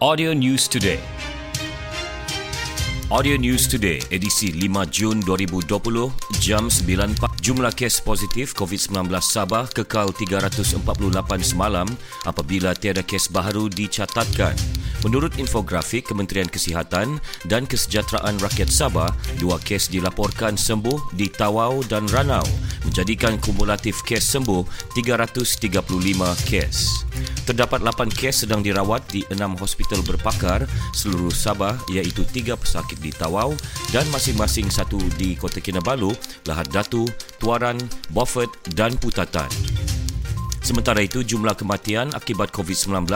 Audio News Today. Audio News Today, edisi 5 Jun 2020, jam 9 Jumlah kes positif COVID-19 Sabah kekal 348 semalam apabila tiada kes baru dicatatkan. Menurut infografik Kementerian Kesihatan dan Kesejahteraan Rakyat Sabah, dua kes dilaporkan sembuh di Tawau dan Ranau, menjadikan kumulatif kes sembuh 335 kes. Terdapat 8 kes sedang dirawat di 6 hospital berpakar seluruh Sabah iaitu 3 pesakit di Tawau dan masing-masing satu di Kota Kinabalu, Lahad Datu, Tuaran, Beaufort dan Putatan. Sementara itu, jumlah kematian akibat COVID-19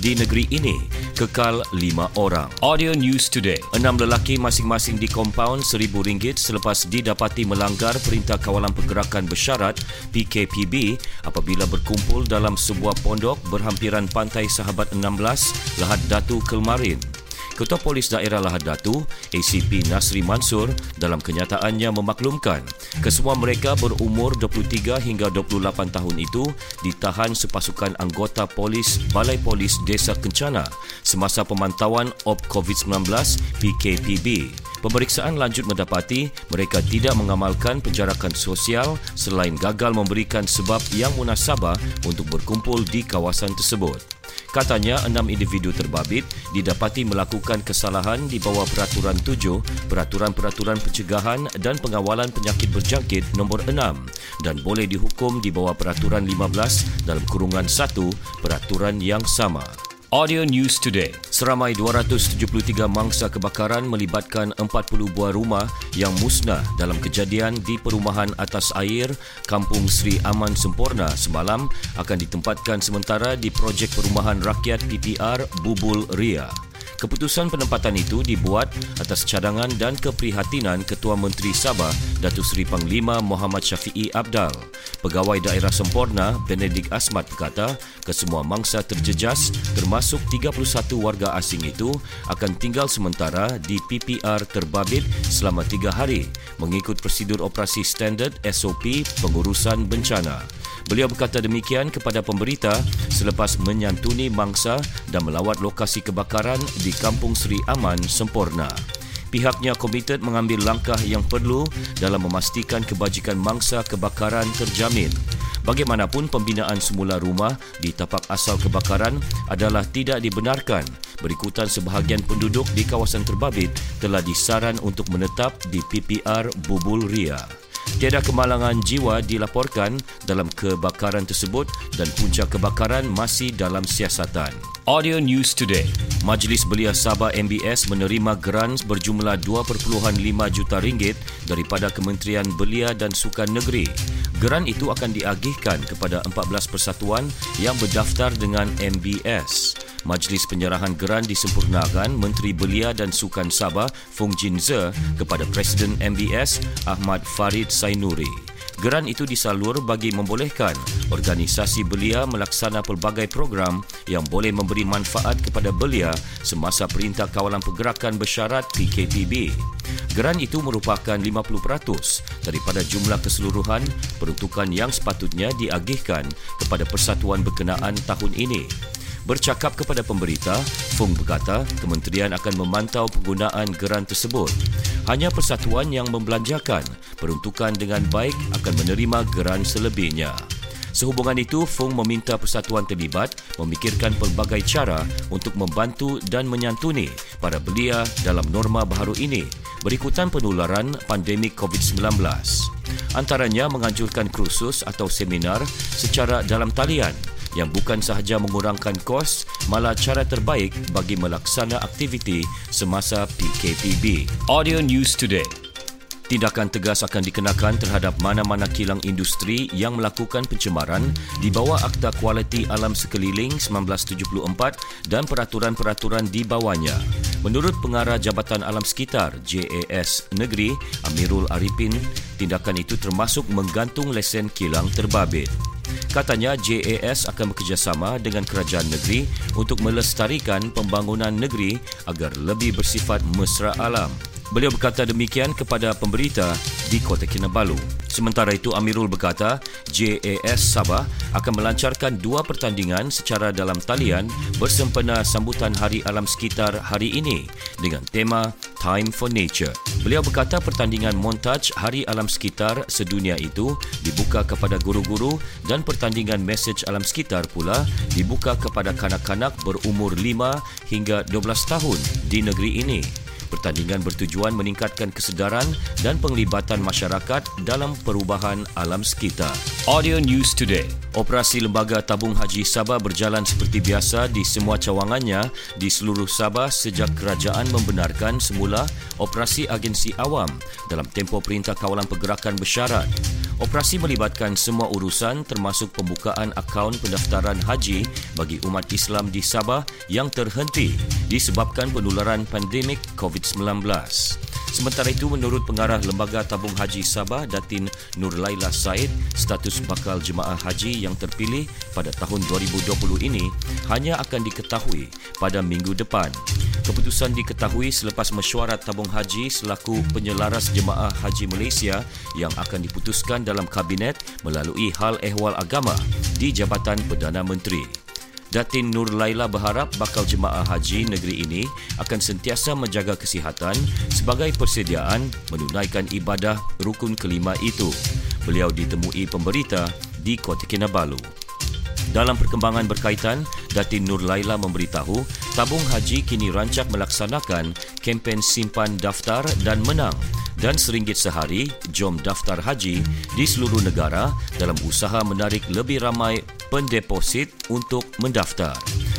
di negeri ini kekal lima orang. Audio News Today. Enam lelaki masing-masing di kompaun RM1,000 selepas didapati melanggar Perintah Kawalan Pergerakan Bersyarat PKPB apabila berkumpul dalam sebuah pondok berhampiran Pantai Sahabat 16 Lahad Datu Kelmarin. Ketua Polis Daerah Lahad Datu, ACP Nasri Mansur dalam kenyataannya memaklumkan kesemua mereka berumur 23 hingga 28 tahun itu ditahan sepasukan anggota polis Balai Polis Desa Kencana semasa pemantauan OP COVID-19 PKPB. Pemeriksaan lanjut mendapati mereka tidak mengamalkan penjarakan sosial selain gagal memberikan sebab yang munasabah untuk berkumpul di kawasan tersebut. Katanya enam individu terbabit didapati melakukan kesalahan di bawah Peraturan 7 Peraturan-Peraturan Pencegahan dan Pengawalan Penyakit Berjangkit nombor 6 dan boleh dihukum di bawah Peraturan 15 dalam kurungan 1 Peraturan yang sama. Audio News Today. Seramai 273 mangsa kebakaran melibatkan 40 buah rumah yang musnah dalam kejadian di perumahan atas air Kampung Sri Aman Sempurna semalam akan ditempatkan sementara di projek perumahan rakyat PPR Bubul Ria. Keputusan penempatan itu dibuat atas cadangan dan keprihatinan Ketua Menteri Sabah Datuk Seri Panglima Muhammad Syafiee Abdal. Pegawai Daerah Sempurna Benedik Asmat berkata, kesemua mangsa terjejas termasuk 31 warga asing itu akan tinggal sementara di PPR terbabit selama 3 hari mengikut prosedur operasi standard SOP pengurusan bencana. Beliau berkata demikian kepada pemberita selepas menyantuni mangsa dan melawat lokasi kebakaran di Kampung Seri Aman Sempurna. Pihaknya komited mengambil langkah yang perlu dalam memastikan kebajikan mangsa kebakaran terjamin. Bagaimanapun pembinaan semula rumah di tapak asal kebakaran adalah tidak dibenarkan berikutan sebahagian penduduk di kawasan terbabit telah disaran untuk menetap di PPR Bubul Ria. Tiada kemalangan jiwa dilaporkan dalam kebakaran tersebut dan punca kebakaran masih dalam siasatan. Audio News Today. Majlis Belia Sabah MBS menerima grant berjumlah 2.5 juta ringgit daripada Kementerian Belia dan Sukan Negeri. Grant itu akan diagihkan kepada 14 persatuan yang berdaftar dengan MBS. Majlis penyerahan geran disempurnakan Menteri Belia dan Sukan Sabah Fong Jin Ze kepada Presiden MBS Ahmad Farid Sainuri. Geran itu disalur bagi membolehkan organisasi belia melaksana pelbagai program yang boleh memberi manfaat kepada belia semasa Perintah Kawalan Pergerakan Bersyarat PKPB. Geran itu merupakan 50% daripada jumlah keseluruhan peruntukan yang sepatutnya diagihkan kepada persatuan berkenaan tahun ini. Bercakap kepada pemberita, Fung berkata kementerian akan memantau penggunaan geran tersebut. Hanya persatuan yang membelanjakan peruntukan dengan baik akan menerima geran selebihnya. Sehubungan itu, Fung meminta persatuan terlibat memikirkan pelbagai cara untuk membantu dan menyantuni para belia dalam norma baharu ini berikutan penularan pandemik COVID-19. Antaranya menganjurkan kursus atau seminar secara dalam talian yang bukan sahaja mengurangkan kos malah cara terbaik bagi melaksana aktiviti semasa PKPB. Audio News Today. Tindakan tegas akan dikenakan terhadap mana-mana kilang industri yang melakukan pencemaran di bawah Akta Kualiti Alam Sekeliling 1974 dan peraturan-peraturan di bawahnya. Menurut Pengarah Jabatan Alam Sekitar JAS Negeri Amirul Arifin, tindakan itu termasuk menggantung lesen kilang terbabit. Katanya JAS akan bekerjasama dengan kerajaan negeri untuk melestarikan pembangunan negeri agar lebih bersifat mesra alam. Beliau berkata demikian kepada pemberita di Kota Kinabalu. Sementara itu Amirul berkata JAS Sabah akan melancarkan dua pertandingan secara dalam talian bersempena sambutan Hari Alam Sekitar hari ini dengan tema Time for Nature. Beliau berkata pertandingan montaj Hari Alam Sekitar sedunia itu dibuka kepada guru-guru dan pertandingan Message Alam Sekitar pula dibuka kepada kanak-kanak berumur 5 hingga 12 tahun di negeri ini. Pertandingan bertujuan meningkatkan kesedaran dan penglibatan masyarakat dalam perubahan alam sekitar. Audio News Today. Operasi Lembaga Tabung Haji Sabah berjalan seperti biasa di semua cawangannya di seluruh Sabah sejak kerajaan membenarkan semula operasi agensi awam dalam tempoh Perintah Kawalan Pergerakan Bersyarat. Operasi melibatkan semua urusan termasuk pembukaan akaun pendaftaran haji bagi umat Islam di Sabah yang terhenti disebabkan penularan pandemik COVID-19. Sementara itu, menurut pengarah Lembaga Tabung Haji Sabah, Datin Nur Laila Said, status bakal jemaah haji yang terpilih pada tahun 2020 ini hanya akan diketahui pada minggu depan. Keputusan diketahui selepas mesyuarat tabung haji selaku penyelaras jemaah haji Malaysia yang akan diputuskan dalam kabinet melalui hal ehwal agama di Jabatan Perdana Menteri. Datin Nur Laila berharap bakal jemaah haji negeri ini akan sentiasa menjaga kesihatan sebagai persediaan menunaikan ibadah rukun kelima itu. Beliau ditemui pemberita di Kota Kinabalu. Dalam perkembangan berkaitan, Datin Nur Laila memberitahu tabung haji kini rancak melaksanakan kempen simpan daftar dan menang dan seringgit sehari jom daftar haji di seluruh negara dalam usaha menarik lebih ramai pendeposit untuk mendaftar.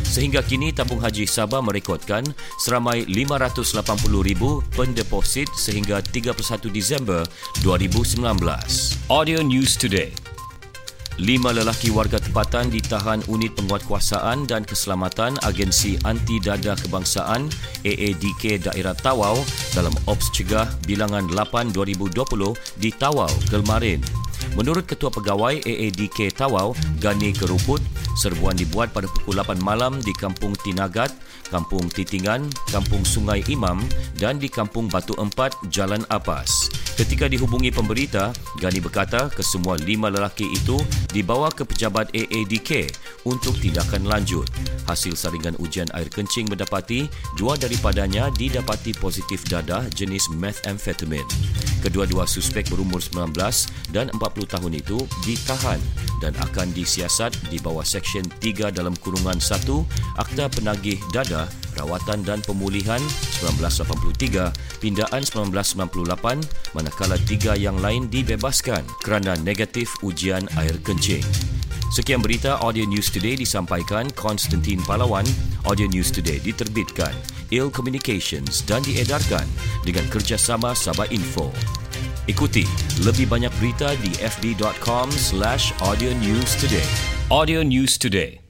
Sehingga kini tabung haji Sabah merekodkan seramai 580,000 pendeposit sehingga 31 Disember 2019. Audio News Today. Lima lelaki warga tempatan ditahan Unit Penguatkuasaan dan Keselamatan Agensi Anti Dada Kebangsaan AADK Daerah Tawau dalam Ops Cegah Bilangan 8 2020 di Tawau, Kelmarin. Menurut Ketua Pegawai AADK Tawau, Gani Keruput, serbuan dibuat pada pukul 8 malam di Kampung Tinagat, Kampung Titingan, Kampung Sungai Imam dan di Kampung Batu Empat, Jalan Apas. Ketika dihubungi pemberita, Gani berkata kesemua lima lelaki itu dibawa ke pejabat AADK untuk tindakan lanjut. Hasil saringan ujian air kencing mendapati dua daripadanya didapati positif dadah jenis methamphetamine. Kedua-dua suspek berumur 19 dan 40 tahun itu ditahan dan akan disiasat di bawah Seksyen 3 dalam kurungan 1 Akta Penagih Dada Rawatan dan Pemulihan 1983, Pindaan 1998, manakala tiga yang lain dibebaskan kerana negatif ujian air kencing. Sekian berita Audio News Today disampaikan Konstantin Palawan. Audio News Today diterbitkan Il Communications dan diedarkan dengan kerjasama Sabah Info. Ikuti lebih banyak berita di fb.com slash audio news today. Audio News Today.